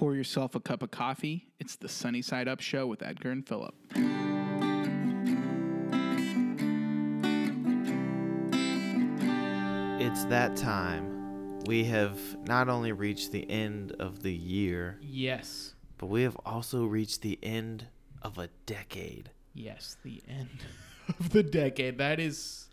pour yourself a cup of coffee. It's the Sunny Side Up Show with Edgar and Philip. It's that time. We have not only reached the end of the year, Yes. but we have also reached the end of a decade. Yes, the end of the decade. That is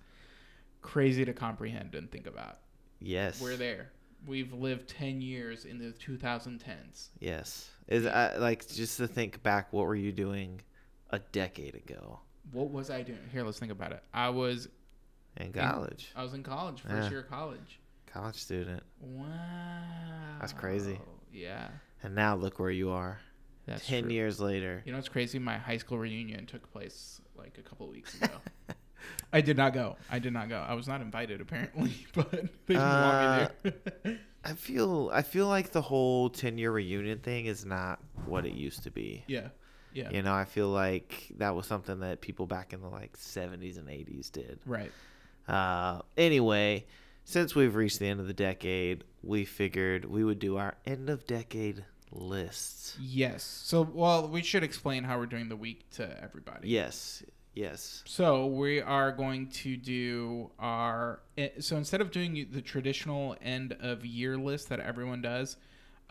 crazy to comprehend and think about. Yes. We're there. We've lived 10 years in the 2010s. Yes. Is I, like just to think back, what were you doing a decade ago What was I doing? Here, let's think about it. I was in college? I was in college, first Yeah. year of college. College student. Wow. That's crazy. Yeah. And now look where you are. That's 10 true. years later. You know what's crazy? My high school reunion took place like a couple of weeks ago. I did not go. I did not go. I was not invited apparently, but they didn't Uh, want me there. I feel I feel like the whole 10 year reunion thing is not what it used to be. yeah. Yeah. You know, I feel like that was something that people back in the like 70s and 80s did. Right. Uh, anyway, since we've reached the end of the decade, we figured we would do our end of decade lists. Yes. So, well, we should explain how we're doing the week to everybody. Yes, yes. So we are going to do our. eh, So instead of doing the traditional end of year list that everyone does,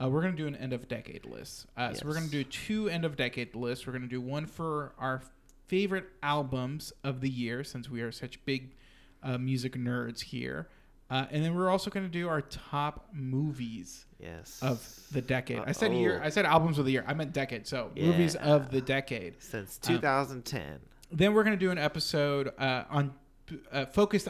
uh, we're going to do an end of decade list. Uh, So we're going to do two end of decade lists. We're going to do one for our favorite albums of the year, since we are such big uh, music nerds here, uh, and then we're also going to do our top movies Yes. of the decade. I said year. I said albums of the year. I meant decade. So movies of the decade. since um, 2010. Then we're going to do an episode uh, on uh, focused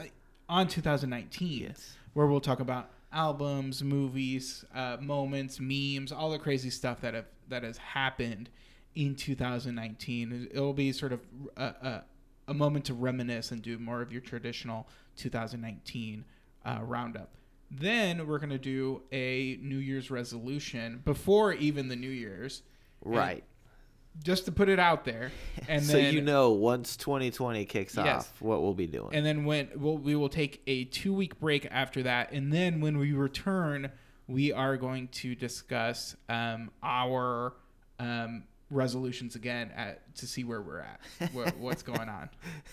on 2019, Yes. where we'll talk about albums, movies, uh, moments, memes, all the crazy stuff that have that has happened in 2019. It'll be sort of a, a, a moment to reminisce and do more of your traditional 2019 uh, roundup. Then we're going to do a New Year's resolution before even the New Year's, Right. Just to put it out there. And so then, you know, once 2020 kicks Yes. off, what we'll be doing. and then when we'll, we will take a two week break after that and then when we return we are going to discuss um, our um, resolutions again at, to see where we're at what, what's going on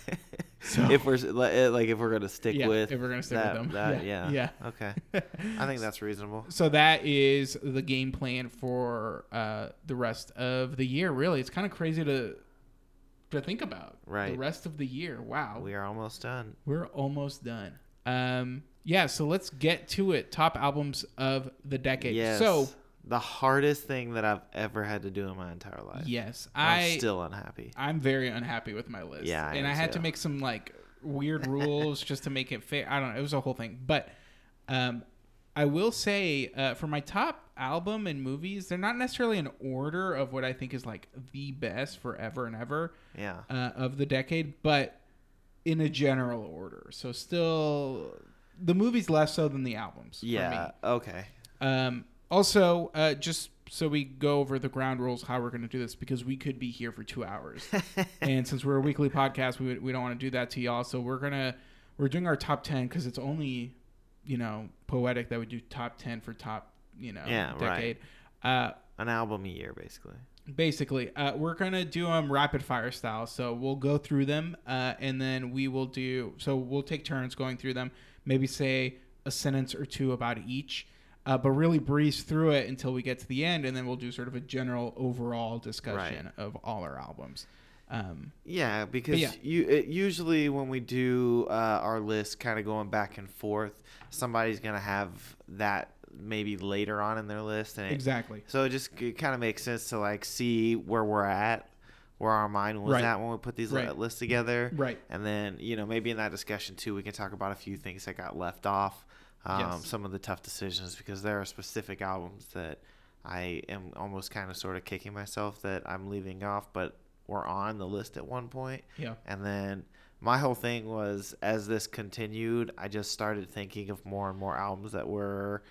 so if we're eh, like if we're gonna stick Yeah, with if we're gonna stick with them. that- Yeah, yeah, yeah. okay i think that's reasonable so that is the game plan for uh, the rest of the year really it's kind of crazy to to think about Right, the rest of the year wow we are almost done We're almost done. Um, yeah, so let's get to it. Top albums of the decade. yes So, the hardest thing that i've ever had to do in my entire life yes, i'm still unhappy I'm very unhappy with my list. Yeah, I and I had to make some like weird rules just to make it fair. I don't know. It was a whole thing, but um, I will say uh, for my top album and movies, they're not necessarily in order of what I think is like the best forever and ever. yeah uh, of the decade, but in a general order. So still, the movies less so than the albums. for yeah okay Um, also, uh, just so we go over the ground rules, how we're going to do this, because we could be here for two hours, and since we're a weekly podcast, we we don't want to do that to y'all. So we're gonna we're doing our top ten because it's only you know poetic that we do top ten for top you know Yeah, right. Uh, an album a year basically. Basically uh, we're gonna do them rapid fire style. So we'll go through them uh, and then we will do so we'll take turns going through them. Maybe say a sentence or two about each uh, but really breeze through it until we get to the end and then we'll do sort of a general overall discussion of all our albums um, Yeah, because yeah. you it, usually when we do uh, our list, kind of going back and forth, somebody's gonna have that maybe later on in their list, and it, exactly so it just kind of makes sense to like see where we're at, where our mind was Right. at when we put these Right. lists together, right and then you know maybe in that discussion too, we can talk about a few things that got left off, um, Yes. some of the tough decisions because there are specific albums that I am almost kind of sort of kicking myself that I'm leaving off, but were on the list at one point. yeah And then my whole thing was as this continued, I just started thinking of more and more albums that were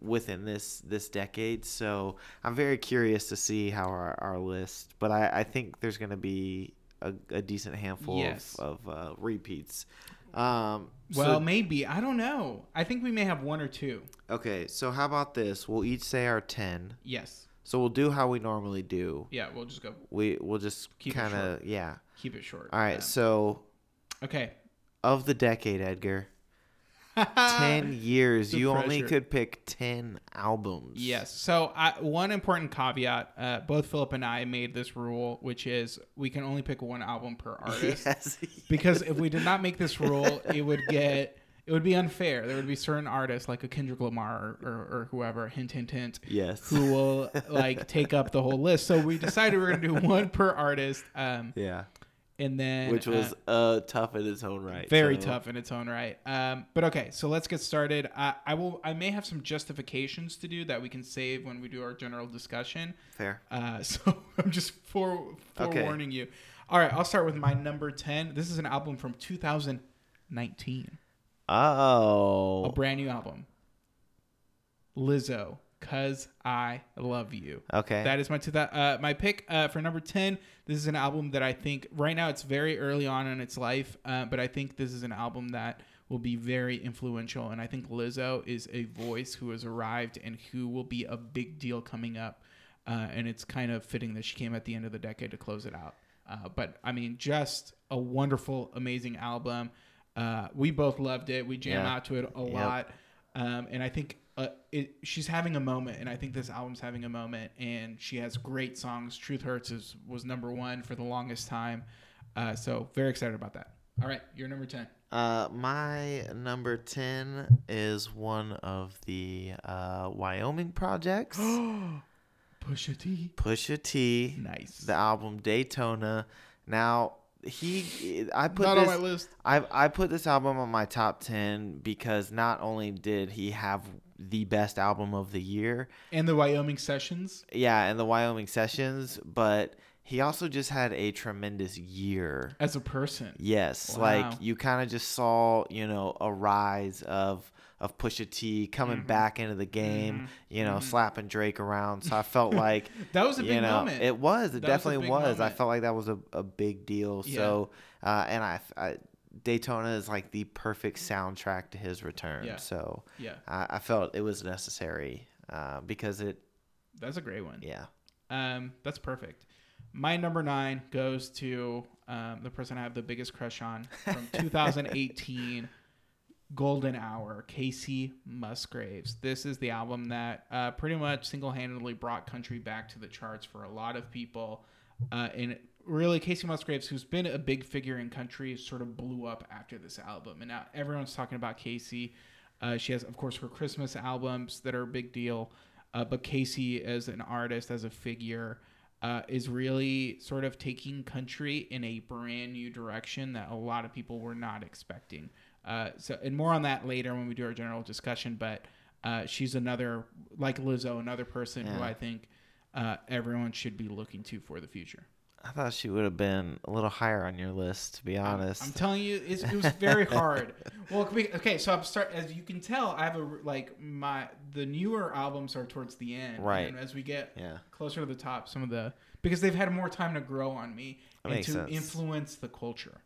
within this this decade. So I'm very curious to see how our, our list, but I, I think there's going to be a, a decent handful Yes. of, of uh, repeats. Um, well so, maybe i don't know i think we may have one or two okay, so how about this? We'll each say our 10. yes So we'll do how we normally do. Yeah, we'll just go We we'll just Keep kind of yeah. keep it short. All right. So okay. of the decade, Edgar, ten years. The You only could pick ten albums. Yes. So I, one important caveat: uh, both Philip and I made this rule, which is we can only pick one album per artist. Yes. Because if we did not make this rule, it would get it would be unfair. There would be certain artists like a Kendrick Lamar or, or, or whoever, hint hint hint, yes. who will like take up the whole list. So we decided we are gonna do one per artist, um, Yeah. And then Which was uh, uh, tough in its own right. very so- tough in its own right. Um, but okay, so let's get started. I, I will. I may have some justifications to do that we can save when we do our general discussion. Fair. Uh, so I'm just fore, Okay. forewarning you. All right, I'll start with my number 10. This is an album from 2019, Oh, a brand new album. Lizzo, Cuz I Love You. Okay. That is my two uh, my pick uh, for number 10. This is an album that I think right now it's very early on in its life, uh, but I think this is an album that will be very influential. And I think Lizzo is a voice who has arrived and who will be a big deal coming up. Uh, and it's kind of fitting that she came at the end of the decade to close it out. Uh, but I mean, just a wonderful, amazing album. Uh, we both loved it. We jam Yeah. out to it a Yep. lot. Um, and I think uh, it, she's having a moment, and I think this album's having a moment. And she has great songs. Truth Hurts is, was number one for the longest time. Uh, so very excited about that. All right, you're number ten. Uh, my number 10 is one of the uh, Wyoming projects. Pusha T. Pusha T. Nice. The album Daytona. Now, he I put Not this on my list. I I put this album on my top 10 because not only did he have the best album of the year, And the Wyoming Sessions. yeah, and the Wyoming Sessions, but he also just had a tremendous year. As a person. Yes, Wow. like you kind of just saw, you know, a rise of of Pusha T coming Mm-hmm. back into the game, you know, slapping Drake around. So I felt like That was a big know, moment. it was, it That definitely big was. I felt like that was a, a big deal. Yeah. So, uh, and I, I Daytona is like the perfect soundtrack to his return. Yeah. So yeah, I, I felt it was necessary uh, because it, that's a great one. yeah. Um, that's perfect. My number nine goes to um, the person I have the biggest crush on from 2018, Golden Hour, Kacey Musgraves. This is the album that uh, pretty much single handedly brought country back to the charts for a lot of people. Uh, and really, Kacey Musgraves, who's been a big figure in country, sort of blew up after this album. And now everyone's talking about Kacey. Uh, she has, of course, her Christmas albums that are a big deal. Uh, but Kacey, as an artist, as a figure, uh, is really sort of taking country in a brand new direction that a lot of people were not expecting. Uh, so, and more on that later when we do our general discussion. But uh, she's another, like Lizzo, another person who I think uh, everyone should be looking to for the future. I thought she would have been a little higher on your list, to be I'm- honest. I'm, telling you, it's, it was very hard. well, we- okay, so I'm start as you can tell, I have a like my the newer albums are towards the end, Right. And as we get yeah. closer to the top, some of the because they've had more time to grow on me That and to sense. influence the culture.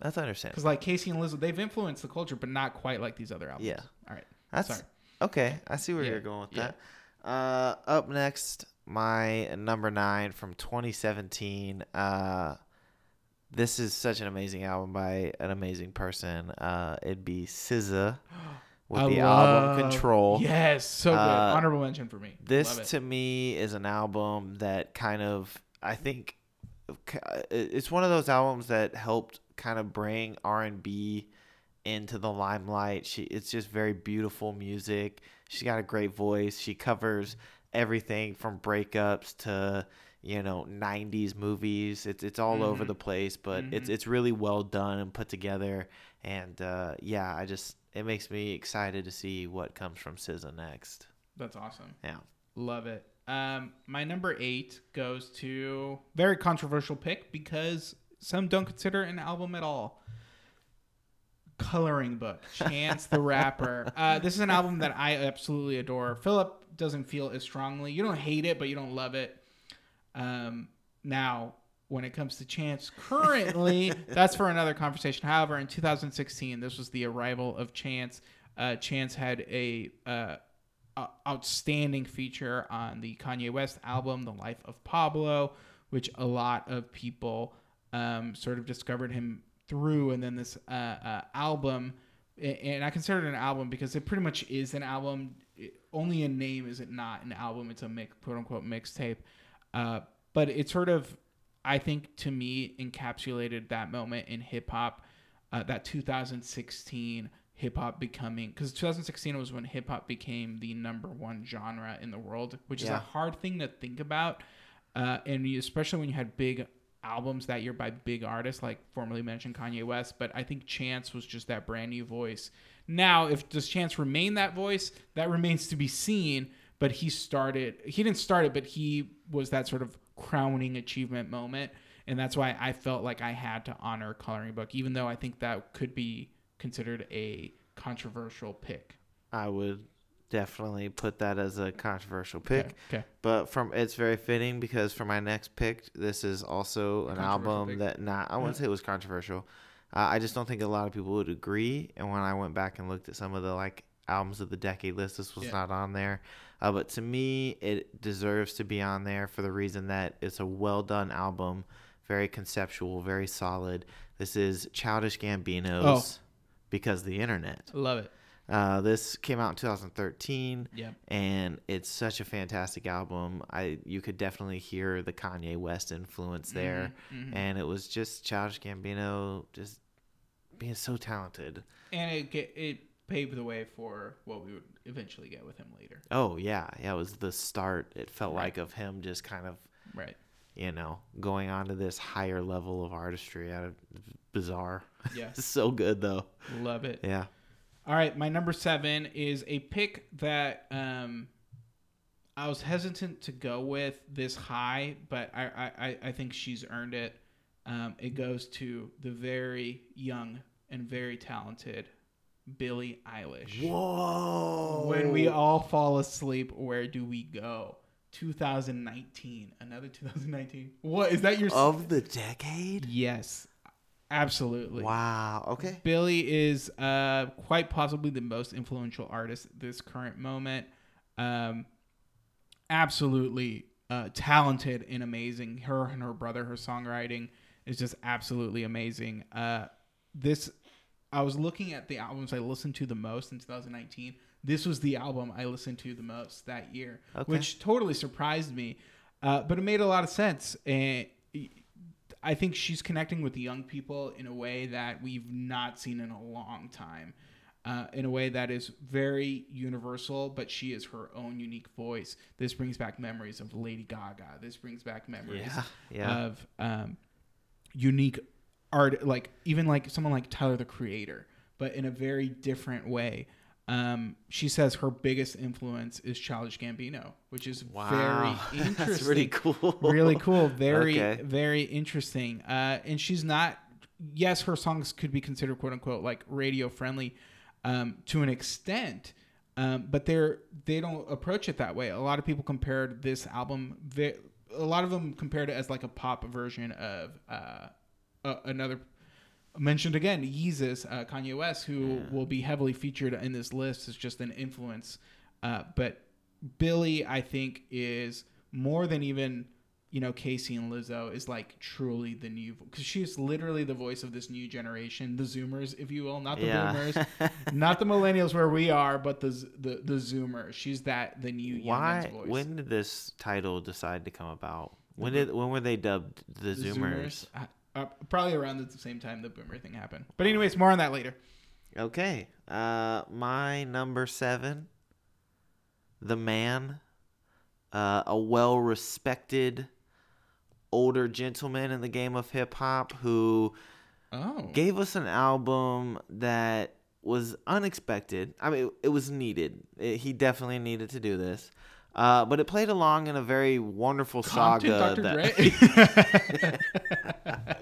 That's understandable. Because like Kacey and Lizzo, they've influenced the culture, but not quite like these other albums. Yeah. All right. That's Sorry. okay. I see where Yeah, you're going with yeah. that. Uh, up next, my number nine from 2017. Uh, this is such an amazing album by an amazing person. Uh, it'd be SZA with I the love- album Control. Yes, so good. Uh, Honorable mention for me. This to me is an album that kind of I think it's one of those albums that helped kind of bring R&B into the limelight. She it's just very beautiful music. She's got a great voice. She covers everything from breakups to you know 90s movies it's it's all over Mhm. the place but it's Mhm. it's really well done and put together and uh, yeah i just it makes me excited to see what comes from SZA next That's awesome. yeah Love it. Um, my number eight goes to very controversial pick because some don't consider an album at all. Coloring Book, Chance the Rapper. Uh, this is an album that I absolutely adore. Philip doesn't feel as strongly. You don't hate it, but you don't love it. Um, now, when it comes to Chance, currently, that's for another conversation. However, in 2016, this was the arrival of Chance. Uh, Chance had a uh, outstanding feature on the Kanye West album, The Life of Pablo, which a lot of people um, sort of discovered him through, and then this uh, uh, album. And I consider it an album because it pretty much is an album. It, only in name is it not an album. It's a mix, quote unquote mixtape. Uh, but it sort of, I think, to me, encapsulated that moment in hip hop, uh, that 2016 hip hop becoming because 2016 was when hip hop became the number one genre in the world, which is a hard thing to think about, uh, and you, especially when you had big albums that year by big artists like formerly mentioned Kanye West. But I think Chance was just that brand new voice. Now, if does Chance remain that voice, that remains to be seen. But he started. He didn't start it, but he was that sort of crowning achievement moment, and that's why I felt like I had to honor Coloring Book, even though I think that could be considered a controversial pick. I would definitely put that as a controversial pick. Okay. okay. But from it's very fitting because for my next pick, this is also an album pick. that not I wouldn't say it was controversial. Uh, I just don't think a lot of people would agree. And when I went back and looked at some of the like albums of the decade list, this was Yeah. not on there. Uh, but to me, it deserves to be on there for the reason that it's a well done album, very conceptual, very solid. This is Childish Gambino's Oh. because the internet. Love it. Uh, this came out in 2013 Yeah. and it's such a fantastic album. I you could definitely hear the Kanye West influence there, Mhm, mhm. and it was just Childish Gambino just being so talented. and it it paved the way for what we would eventually get with him later. Oh yeah, yeah, it was the start. It felt Right. like of him just kind of Right. you know going on to this higher level of artistry. Out of bizarre, Yeah. so good though. Love it. Yeah, All right, my number seven is a pick that um, I was hesitant to go with this high, but I I, I- think she's earned it. Um, it goes to the very young and very talented Billie Eilish. whoa. When we all fall asleep, where do we go? 2019, another 2019. What is that your? of the decade. yes, absolutely. Wow. Okay. Billie is uh, quite possibly the most influential artist at this current moment. Um, absolutely uh, talented and amazing. Her and her brother, her songwriting is just absolutely amazing. Uh, this, I was looking at the albums I listened to the most in 2019. This was the album I listened to the most that year, Okay. which totally surprised me. Uh, but it made a lot of sense. And I think she's connecting with the young people in a way that we've not seen in a long time. Uh, in a way that is very universal, but she is her own unique voice. This brings back memories of Lady Gaga. This brings back memories Yeah. Yeah. of um, unique art, like even like someone like Tyler the Creator, but in a very different way. Um, she says her biggest influence is Childish Gambino, which is wow. very interesting That's pretty cool. really cool very Okay. very interesting uh and she's not yes her songs could be considered quote unquote like radio friendly um to an extent um but they're they don't approach it that way a lot of people compared this album a lot of them compared it as like a pop version of uh, uh another mentioned again Yeezus, uh, Kanye West, who will be heavily featured in this list is just an influence. Uh, but Billie, I think, is more than even you know Kacey and Lizzo is like truly the new because she's literally the voice of this new generation, the Zoomers, if you will, not the Yeah. Boomers, not the Millennials where we are, but the the the Zoomers. She's that the new Why? voice. When did this title decide to come about? When did when were they dubbed the, The Zoomers? Uh, uh, probably around at the same time the Boomer thing happened. But anyways, more on that later. Okay. Uh, my number seven, the man, uh, a well-respected older gentleman in the game of hip hop who Oh, gave us an album that was unexpected. I mean, it was needed. It- he definitely needed to do this. Uh, but it played along in a very wonderful saga. Dr. that-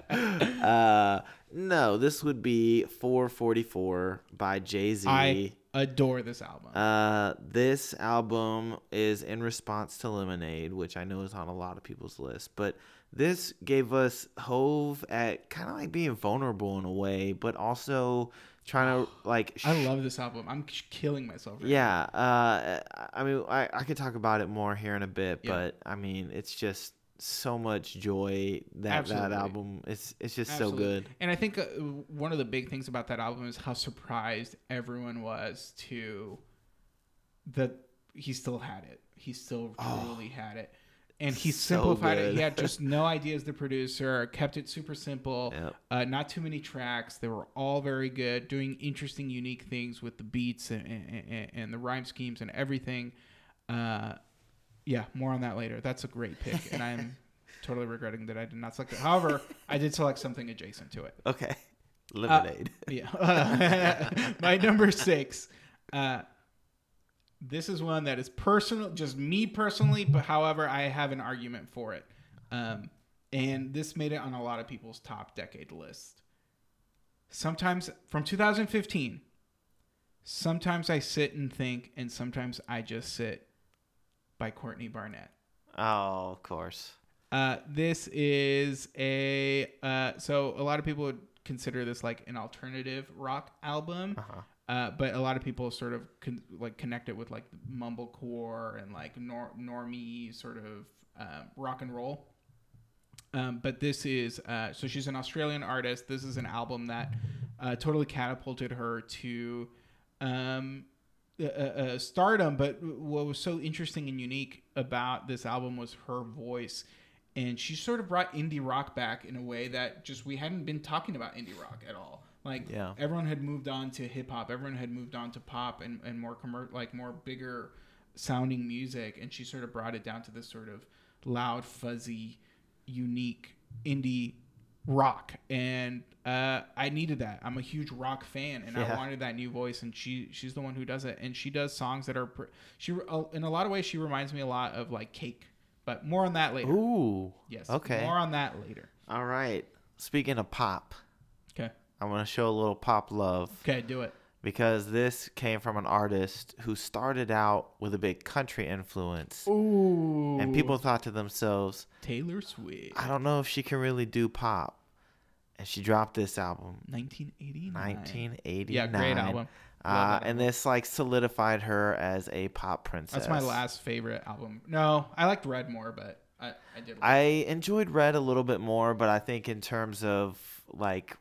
uh, no, this would be 444 by Jay Z. I adore this album. Uh, this album is in response to Lemonade, which I know is on a lot of people's list, but this gave us Hov at kind of like being vulnerable in a way, but also trying to like. I love this album. I'm killing myself. Right Yeah, uh, I mean, I, I could talk about it more here in a bit, Yeah. but I mean, it's just so much joy that Absolutely. that album. It's it's just Absolutely. so good. And I think uh, one of the big things about that album is how surprised everyone was to that he still had it. He still truly had it. And he. So simplified it. He had just no ideas. the producer, kept it super simple. Yep. Uh, not too many tracks. They were all very good, doing interesting, unique things with the beats and, and, and- the rhyme schemes and everything. Uh, yeah, more on that later. That's a great pick, and I'm totally regretting that I did not select it. However, I did select something adjacent to it. Okay, lemonade. Yeah. My number six. This is one that is personal, just me personally, but however, I have an argument for it. Um, and this made it on a lot of people's top decade list. Sometimes from 2015, sometimes I sit and think, and sometimes I just sit by Courtney Barnett. oh, of course. Uh, this is a uh, so a lot of people would consider this like an alternative rock album, Uh-huh. Uh, but a lot of people sort of con- like connect it with like mumblecore and like nor- normie sort of um, rock and roll. Um, but this is uh, so she's an Australian artist. This is an album that uh, totally catapulted her to um, uh, uh, stardom. But what was so interesting and unique about this album was her voice, and she sort of brought indie rock back in a way that just we hadn't been talking about indie rock at all. Like Yeah. everyone had moved on to hip hop, everyone had moved on to pop and, and more commer- like more bigger sounding music, and she sort of brought it down to this sort of loud, fuzzy, unique indie rock and uh, I needed that. I'm a huge rock fan, and I wanted that new voice. And she she's the one who does it, and she does songs that are pr- she uh, in a lot of ways she reminds me a lot of like Cake, but more on that later. Ooh. Yes, Okay. more on that later. All right. Speaking of pop, I'm gonna show a little pop love okay, do it. because this came from an artist who started out with a big country influence, Ooh, and people thought to themselves, Taylor Swift, I don't know if she can really do pop. And she dropped this album, 1989. 1989. Yeah, great album. Uh, and this like solidified her as a pop princess. That's my last favorite album. No, I liked Red more, but I I did. Like I enjoyed Red a little bit more, but I think in terms of like,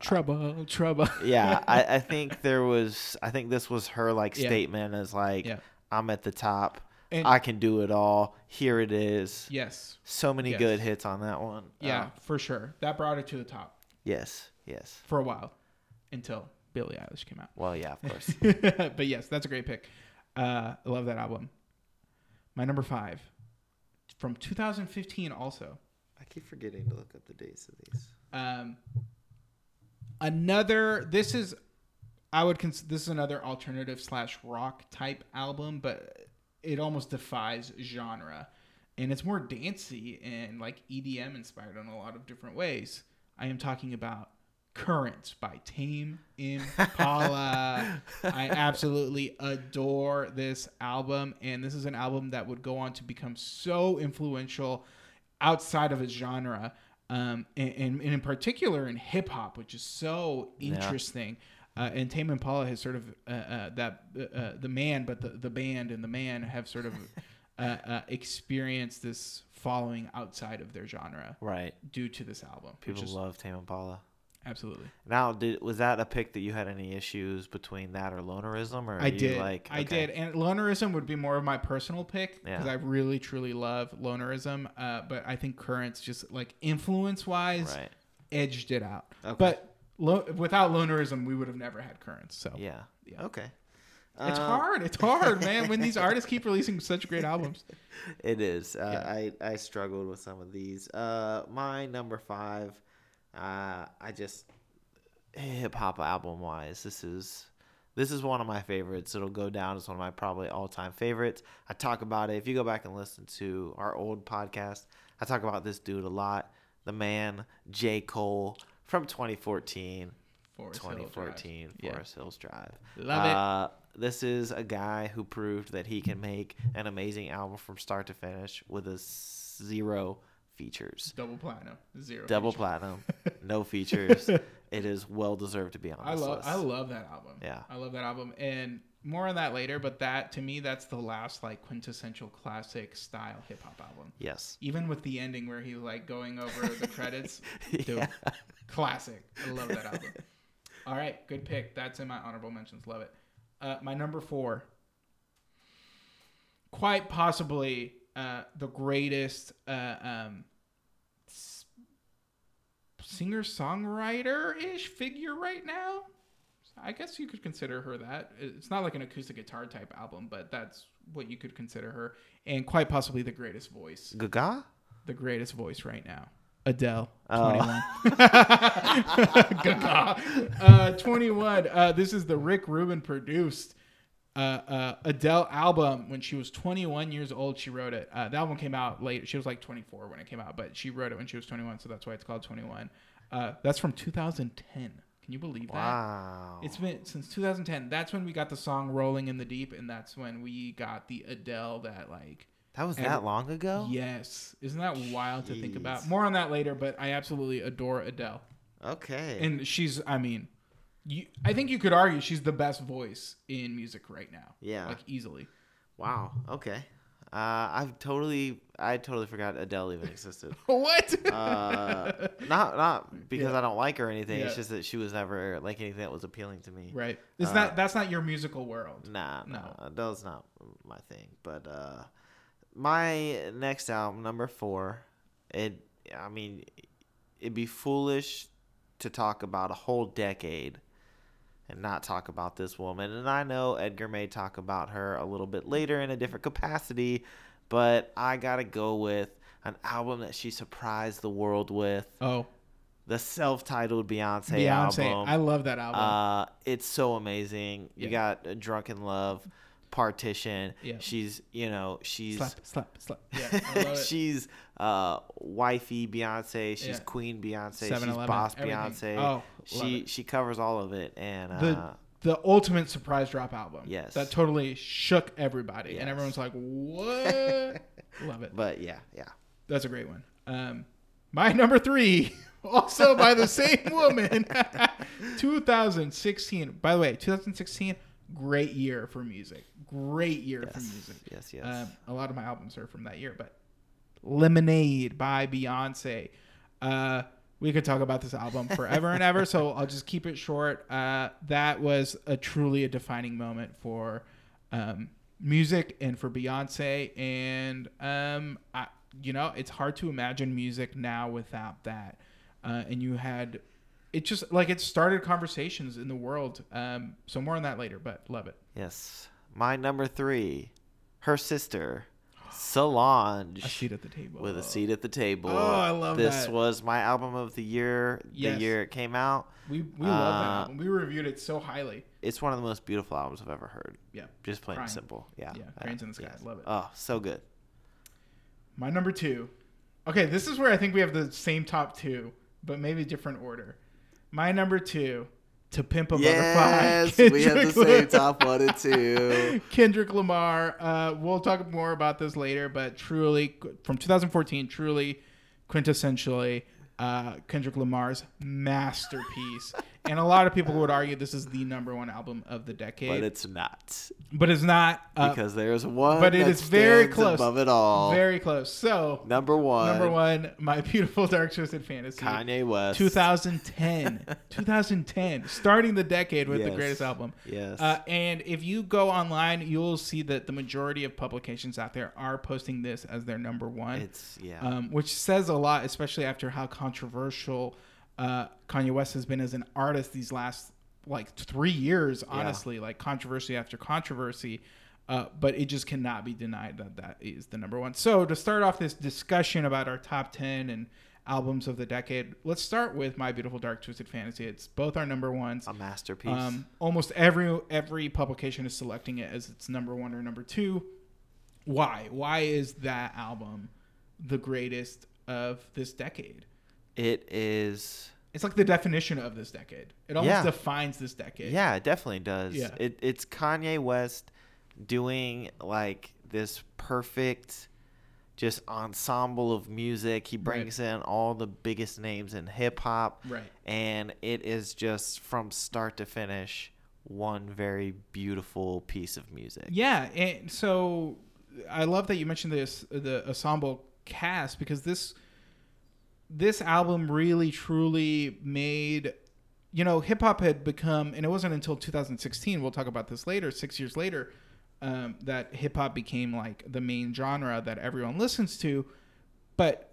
trouble, trouble. yeah, I, I think there was, I think this was her like Yeah. statement as like, Yeah. I'm at the top, And- I can do it all. Here it is. yes, So many Yes. good hits on that one. yeah, Uh, for sure. That brought it to the top yes. Yes. for a while, until Billie Eilish came out. Well, yeah, of course. but yes, that's a great pick. Uh, I love that album. My number five, from 2015, also. I keep forgetting to look up the dates of these. Um, another. This is, I would consider this is another alternative slash rock type album, but it almost defies genre, and it's more dancey and like EDM inspired in a lot of different ways. I am talking about Current by Tame Impala. I absolutely adore this album, and this is an album that would go on to become so influential outside of its genre, um, and, and, and in particular in hip hop, which is so Yeah. interesting. Uh, and Tame Impala has sort of uh, uh, that uh, the man, but the, the band and the man have sort of uh, uh, experienced this following outside of their genre Right. due to this album. People love Tame Impala. Absolutely. Now, did was that a pick that you had any issues between that or lonerism, or I did. Like, I did. And lonerism would be more of my personal pick because Yeah. I really truly love lonerism. Uh, but I think currents just like influence wise Right. edged it out. Okay. But lo- without lonerism, we would have never had currents. So Yeah. Yeah. Okay. it's Um, hard. It's hard, man. When these artists keep releasing such great albums. It is. Uh, Yeah. I I struggled with some of these. Uh, my number five. Uh, I just hip hop album wise, this is this is one of my favorites. It'll go down as one of my probably all time favorites. I talk about it. If you go back and listen to our old podcast, I talk about this dude a lot. The man J Cole from 2014. Forest Hill Drive. 2014 Yeah. Forest Hills Drive. Love it. uh, This is a guy who proved that he can make an amazing album from start to finish with a zero features. Double platinum, zero. Double features. platinum, no features. It is well deserved to be on I love list. I love that album. Yeah. I love that album, and more on that later. But that to me, that's the last like quintessential classic style hip hop album. yes. Even with the ending where he's like going over the credits, dude, Yeah. classic. I love that album. All right, good pick. That's in my honorable mentions. Love it. Uh, my number four, quite possibly uh, the greatest uh, um, singer songwriter ish figure right now. I guess you could consider her that. It's not like an acoustic guitar type album, but that's what you could consider her, and quite possibly the greatest voice Gaga? the greatest voice right now. Adele, Oh. 21. Gaga. uh, 21. Uh, this is the Rick Rubin produced uh, uh, Adele album when she was 21 years old. She wrote it. Uh, the album came out late. She was like 24 when it came out, but she wrote it when she was 21, so that's why it's called 21. Uh, that's from 2010. Can you believe that? Wow. It's been since 2010. That's when we got the song "Rolling in the Deep," and that's when we got the Adele that like that was every- that long ago? Yes. Isn't that wild to think about? More on that later, but I absolutely adore Adele. Okay. And she's, I mean, you, I think you could argue she's the best voice in music right now. Yeah. Like easily. wow. Okay. Uh, I've totally, I totally forgot Adele even existed. what? uh, not not because Yeah. I don't like her or anything. It's just that she was never like anything that was appealing to me. right. It's uh, not, that's not your musical world. Nah, No. no, Adele's not my thing. But uh, my next album, number four, it. I mean, it'd be foolish to talk about a whole decade and not talk about this woman. And I know Edgar may talk about her a little bit later in a different capacity, but I gotta go with an album that she surprised the world with, Oh, the self-titled Beyonce, Beyonce. album. I love that album. Uh, it's so amazing. You got uh, Drunk in Love, Partition. Yeah. She's, you know, she's slap, slap, slap. Yeah, I love it. she's uh wifey Beyonce. She's Yeah. Queen Beyonce. She's boss everything. Beyonce. Oh, she it. she covers all of it and uh the the ultimate surprise drop album. Yes. That totally shook everybody. Yes. And everyone's like, what? love it. but yeah, yeah. That's a great one. Um, my number three, also by the same woman, 2016. By the way, 2016, great year for music. Great year for music. Yes, yes. Um, a lot of my albums are from that year, but Lemonade by Beyonce. Uh, we could talk about this album forever and ever, so I'll just keep it short. Uh, that was a truly a defining moment for um, music and for Beyonce, and um, I, you know, it's hard to imagine music now without that. Uh, and you had it just like it started conversations in the world. Um, so more on that later, but love it. yes. My number 3, her sister, Solange. A seat at the table with a seat at the table. Oh, I love this that. was my album of the year. Yes. The year it came out. We we love that Uh, album. We reviewed it so highly. It's one of the most beautiful albums I've ever heard. Yeah. Just plain simple. Yeah. Yeah, Uh, Cranes in the Sky. Love it. Oh, so good. My number two. Okay, this is where I think we have the same top two, but maybe different order. My number two, To Pimp a Yes, Butterfly. we have the same top one and two. Kendrick Lamar. Uh, we'll talk more about this later, but truly, from 2014, truly, quintessentially, uh, Kendrick Lamar's masterpiece. And a lot of people would argue this is the number one album of the decade, But it's not. but it's not. Uh, Because there's one but it is very close. above it all. very close. So, number one. number one, My Beautiful Dark Twisted Fantasy. Kanye West. 2010. 2010. Starting the decade with the greatest album. Yes. Uh, and if you go online, you'll see that the majority of publications out there are posting this as their number one, it's yeah. um, which says a lot, especially after how controversial uh, Kanye West has been as an artist these last like three years. Honestly, like controversy after controversy. Uh, but it just cannot be denied that that is the number one. So to start off this discussion about our top ten and albums of the decade, let's start with My Beautiful Dark Twisted Fantasy. It's both our number ones. a masterpiece. Um, almost every every publication is selecting it as its number one or number two. Why? Why is that album the greatest of this decade? It is It's like the definition of this decade. It almost Yeah. defines this decade. Yeah, it definitely does. Yeah. It it's Kanye West doing like this perfect just ensemble of music. He brings in all the biggest names in hip hop. Right. And it is just from start to finish one very beautiful piece of music. Yeah, and so I love that you mentioned this the ensemble cast because this this album really truly made you know hip hop had become and it wasn't until 2016 we'll talk about this later 6 years later um, that hip hop became like the main genre that everyone listens to but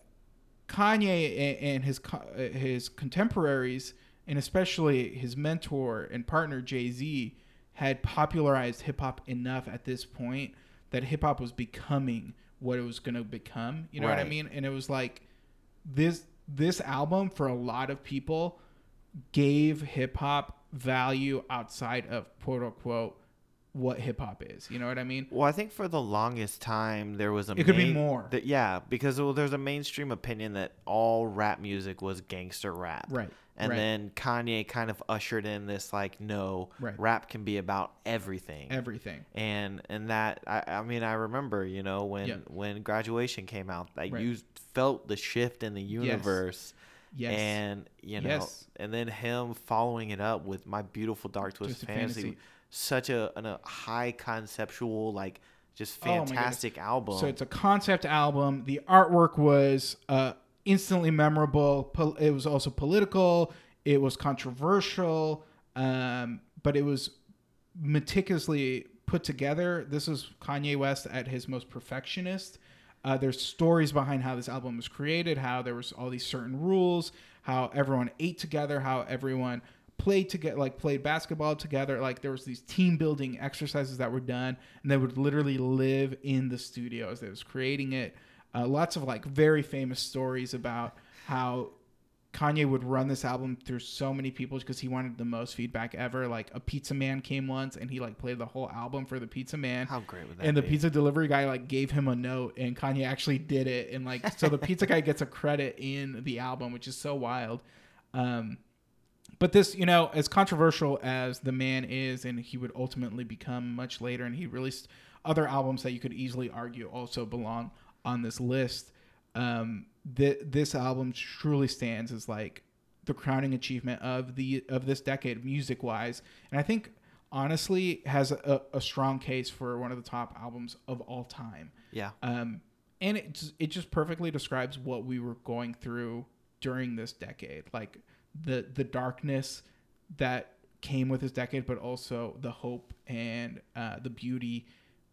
Kanye and his his contemporaries and especially his mentor and partner Jay-Z had popularized hip hop enough at this point that hip hop was becoming what it was going to become. You know right. what I mean? And it was like this this album for a lot of people gave hip hop value outside of quote unquote what hip hop is. You know what I mean? Well, I think for the longest time there was a it main, could be more. That, yeah, because well, there's a mainstream opinion that all rap music was gangster rap. Right. And right. then Kanye kind of ushered in this like, no, right. rap can be about everything. Everything. And and that I, I mean I remember you know when yeah. when graduation came out that right. you felt the shift in the universe. Yes. Yes. And you know, yes. and then him following it up with my beautiful dark twist fantasy. fantasy such a, an, a high conceptual like just oh fantastic oh album. So it's a concept album. The artwork was uh, instantly memorable. it was also political. It was controversial, um, but it was meticulously put together. This is Kanye West at his most perfectionist. Uh, there's stories behind how this album was created, how there was all these certain rules, how everyone ate together, how everyone played together like played basketball together like there was these team building exercises that were done and they would literally live in the studio as they was creating it uh, lots of like very famous stories about how Kanye would run this album through so many people because he wanted the most feedback ever. Like a pizza man came once and he like played the whole album for the pizza man. How great would that And the be? pizza delivery guy like gave him a note and Kanye actually did it and like so the pizza guy gets a credit in the album, which is so wild. Um, but this, you know, as controversial as the man is, and he would ultimately become much later, and he released other albums that you could easily argue also belong on this list. Um, th- this album truly stands as like the crowning achievement of the of this decade, music wise, and I think honestly has a, a strong case for one of the top albums of all time. Yeah. Um, and it it just perfectly describes what we were going through during this decade. Like the the darkness that came with this decade, but also the hope and uh, the beauty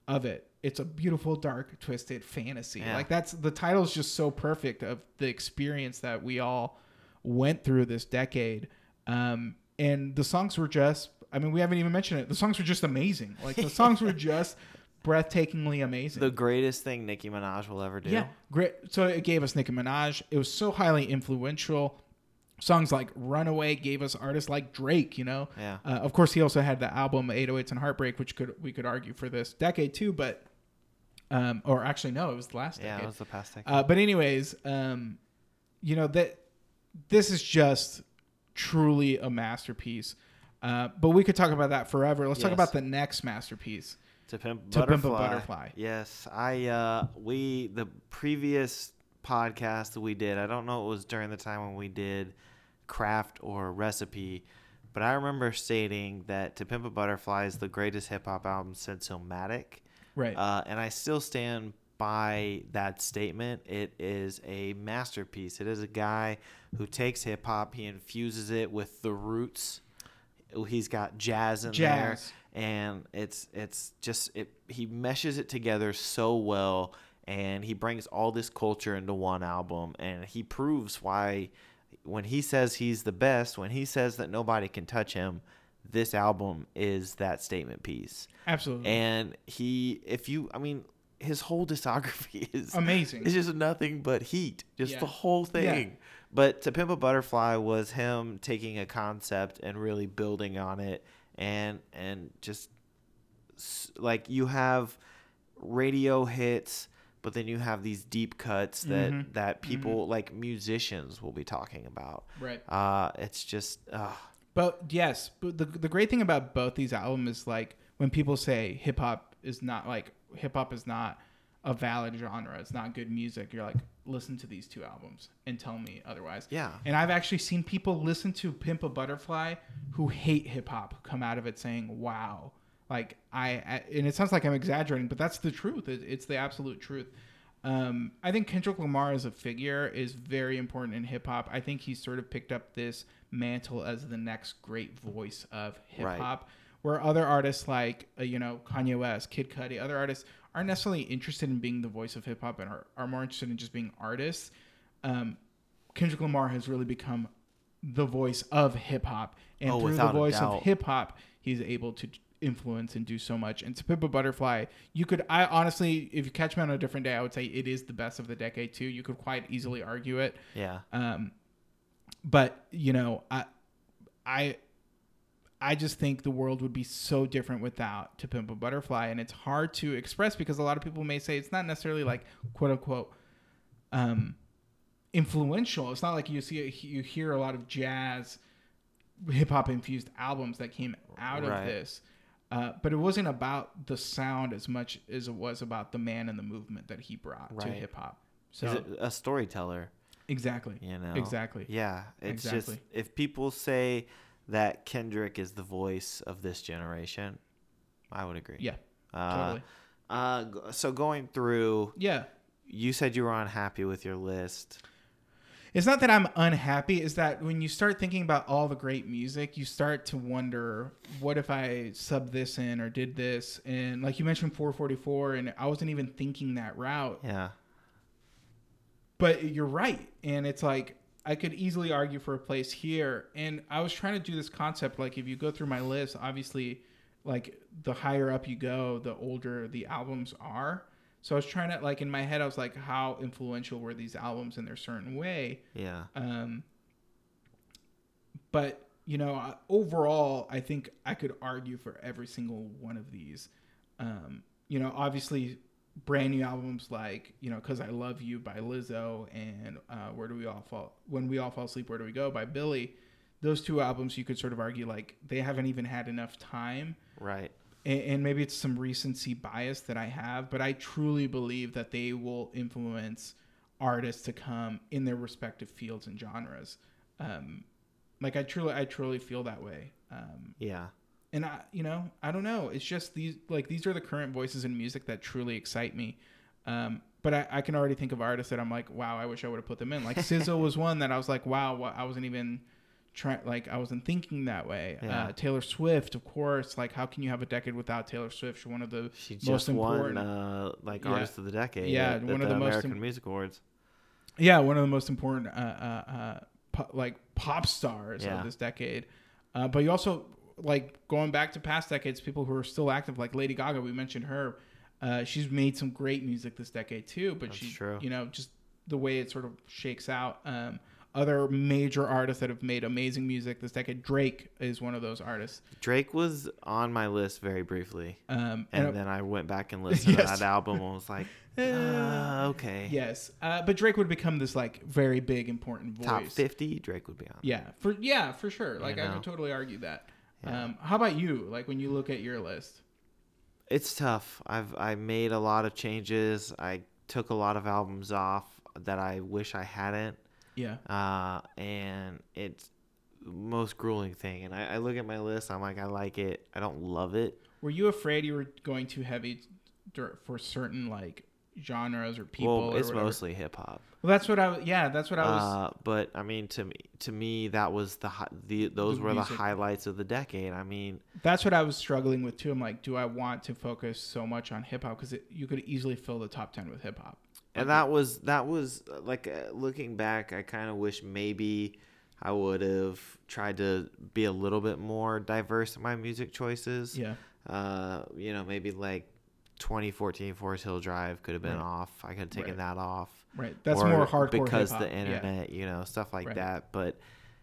of it. It's a beautiful, dark, twisted fantasy. Yeah. Like that's the title is just so perfect of the experience that we all went through this decade. Um, and the songs were just I mean, we haven't even mentioned it. The songs were just amazing. Like the songs were just breathtakingly amazing. The greatest thing Nicki Minaj will ever do. Yeah, great. So it gave us Nicki Minaj. It was so highly influential songs like Runaway gave us artists like Drake, you know. Yeah. Uh, of course, he also had the album 808s and Heartbreak, which could we could argue for this decade too, but um, or actually no, it was the last decade. yeah, decade. it was the past decade. Uh, but anyways, um, you know that this is just truly a masterpiece. Uh, but we could talk about that forever. Let's yes. talk about the next masterpiece. To pimp, to butterfly. pimp a butterfly. Yes, I uh, we the previous podcast that we did. I don't know it was during the time when we did craft or recipe, but I remember stating that To Pimp a Butterfly is the greatest hip hop album since Illmatic. Right. Uh, and I still stand by that statement. It is a masterpiece. It is a guy who takes hip hop, he infuses it with the roots. He's got jazz in jazz. there, and it's it's just it. He meshes it together so well and he brings all this culture into one album and he proves why when he says he's the best when he says that nobody can touch him this album is that statement piece absolutely and he if you i mean his whole discography is amazing it's just nothing but heat just yeah. the whole thing yeah. but to pimp a butterfly was him taking a concept and really building on it and and just like you have radio hits but then you have these deep cuts that mm-hmm. that people mm-hmm. like musicians will be talking about. Right. Uh, it's just. Uh. But yes, but the the great thing about both these albums is like when people say hip hop is not like hip hop is not a valid genre. It's not good music. You're like, listen to these two albums and tell me otherwise. Yeah. And I've actually seen people listen to Pimp a Butterfly who hate hip hop come out of it saying, "Wow." Like I, and it sounds like I'm exaggerating, but that's the truth. It, it's the absolute truth. Um, I think Kendrick Lamar as a figure is very important in hip hop. I think he's sort of picked up this mantle as the next great voice of hip hop, where other artists like uh, you know Kanye West, Kid Cudi, other artists aren't necessarily interested in being the voice of hip hop and are, are more interested in just being artists. Um, Kendrick Lamar has really become the voice of hip hop, and Oh, through the voice of hip hop, he's able to influence and do so much. And to Pimp a Butterfly, you could, I honestly, if you catch me on a different day, I would say it is the best of the decade too. You could quite easily argue it. Yeah. Um, but you know, I, I, I just think the world would be so different without To Pimp a Butterfly, and it's hard to express because a lot of people may say it's not necessarily like quote unquote, um, influential. It's not like you see you hear a lot of jazz, hip hop infused albums that came out of this. Uh, but it wasn't about the sound as much as it was about the man and the movement that he brought to hip hop. So a storyteller. exactly, You know. exactly. Yeah. It's Exactly. just if people say that Kendrick is the voice of this generation, I would agree. Yeah, Uh, totally. Uh, so going through, Yeah. you said you were unhappy with your list. It's not that I'm unhappy, is that when you start thinking about all the great music, you start to wonder, what if I sub this in or did this? And like you mentioned 4:44, and I wasn't even thinking that route. Yeah. But you're right. And it's like, I could easily argue for a place here. And I was trying to do this concept like, if you go through my list, obviously, like the higher up you go, the older the albums are. So I was trying to, like, in my head, I was like, how influential were these albums in their certain way? Yeah. Um, but you know, overall, I think I could argue for every single one of these. Um, you know, obviously, brand new albums like you know, "Cuz I Love You" by Lizzo and uh, "Where Do We All Fall When We All Fall Asleep, Where Do We Go" by Billie. Those two albums, you could sort of argue like they haven't even had enough time Right. And, maybe it's some recency bias that I have, but I truly believe that they will influence artists to come in their respective fields and genres. Um, like I truly, I truly feel that way. Um, Yeah. and I, you know, I don't know. It's just these, like these are the current voices in music that truly excite me. Um, but I, I can already think of artists that I'm like, wow, I wish I would have put them in. Like SZA was one that I was like, wow, I wasn't even trying, like I wasn't thinking that way. Yeah. Uh, Taylor Swift, of course. Like, how can you have a decade without Taylor Swift? She's one of the She most just won important. uh, like Yeah. artist of the decade. Yeah, at, one at of the, the most American im- Music Awards. yeah, one of the most important uh, uh, uh, po- like pop stars Yeah. of this decade. Uh, but you also like going back to past decades, people who are still active, like Lady Gaga. We mentioned her. Uh, she's made some great music this decade too. But That's she, true. you know, just the way it sort of shakes out. Um, other major artists that have made amazing music this decade. Drake is one of those artists. Drake was on my list very briefly, Um, and and then I went back and listened Yes. to that album and was like, uh, okay. yes, uh, but Drake would become this like very big important voice. Top 50, Drake would be on. Yeah, for yeah, for sure. Like I know? could totally argue that. Yeah. Um, how about you? Like when you look at your list? It's tough. I've I made a lot of changes. I took a lot of albums off that I wish I hadn't. Yeah. Uh, and it's the most grueling thing. And I, I look at my list. I'm like, I like it. I don't love it. Were you afraid you were going too heavy for certain like genres or people? well, it's mostly hip hop. Well, that's what I. was Yeah, that's what I was. Uh, but I mean, to me, to me, that was the the those The were the highlights of the decade. I mean, that's what I was struggling with too. I'm like, do I want to focus so much on hip hop because you could easily fill the top ten with hip hop. And that was that was uh, like uh, looking back, I kind of wish maybe I would have tried to be a little bit more diverse in my music choices. Yeah. Uh, you know, maybe like 2014 Forest Hills Drive could have been Right. off. I could have taken Right. that off. Right. That's or more hardcore because hip-hop. the Yeah. internet, you know, stuff like Right. that. But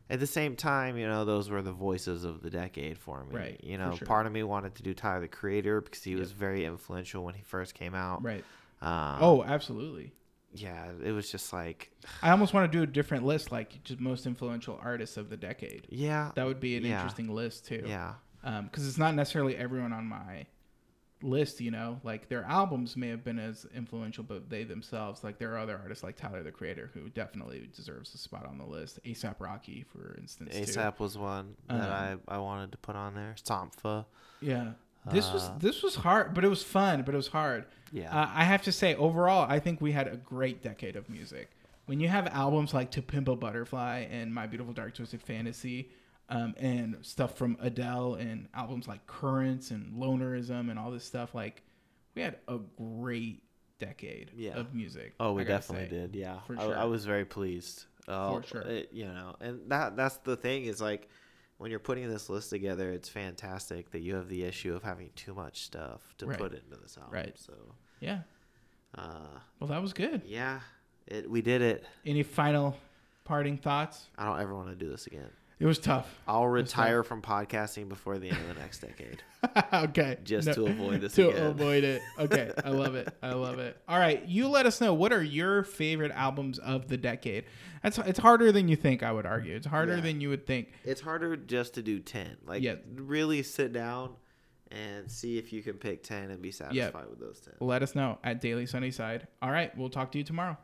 at the same time, you know, those were the voices of the decade for me. Right, You know, sure. part of me wanted to do Tyler the Creator because he was very influential when he first came out. Right. Um, Oh, absolutely. yeah, it was just like, I almost want to do a different list, like just most influential artists of the decade. yeah, That would be an Yeah. interesting list too. yeah, because it's not necessarily everyone on my list, you know, like their albums may have been as influential, but they themselves, like there are other artists like Tyler the Creator who definitely deserves a spot on the list. ASAP Rocky, for instance. ASAP was one that Um, I, I wanted to put on there. Sampha. Yeah. This was Uh, this was hard, but it was fun, but it was hard. Yeah. Uh, I have to say, overall, I think we had a great decade of music. When you have albums like To Pimp a Butterfly and My Beautiful Dark Twisted Fantasy, um, and stuff from Adele, and albums like Currents and Lonerism and all this stuff, like we had a great decade Yeah. of music. Oh, we definitely say. did. Yeah, For I. I was very pleased. Uh, For sure. it- you know, and that that's the thing is like when you're putting this list together, it's fantastic that you have the issue of having too much stuff to Right. put into this album. Right. So, Yeah. uh, Well, that was good. yeah, it we did it. Any final parting thoughts? I don't ever want to do this again. It was tough. I'll It's tough. retire from podcasting before the end of the next decade. okay. Just to avoid this to again. avoid it. Okay, I love it. I love it. All right, you let us know what are your favorite albums of the decade. That's it's harder than you think. I would argue it's harder Yeah. than you would think. It's harder just to do ten. Like, Yeah. really sit down and see if you can pick ten and be satisfied with those ten. Let us know at Daily Sunnyside. All right, we'll talk to you tomorrow.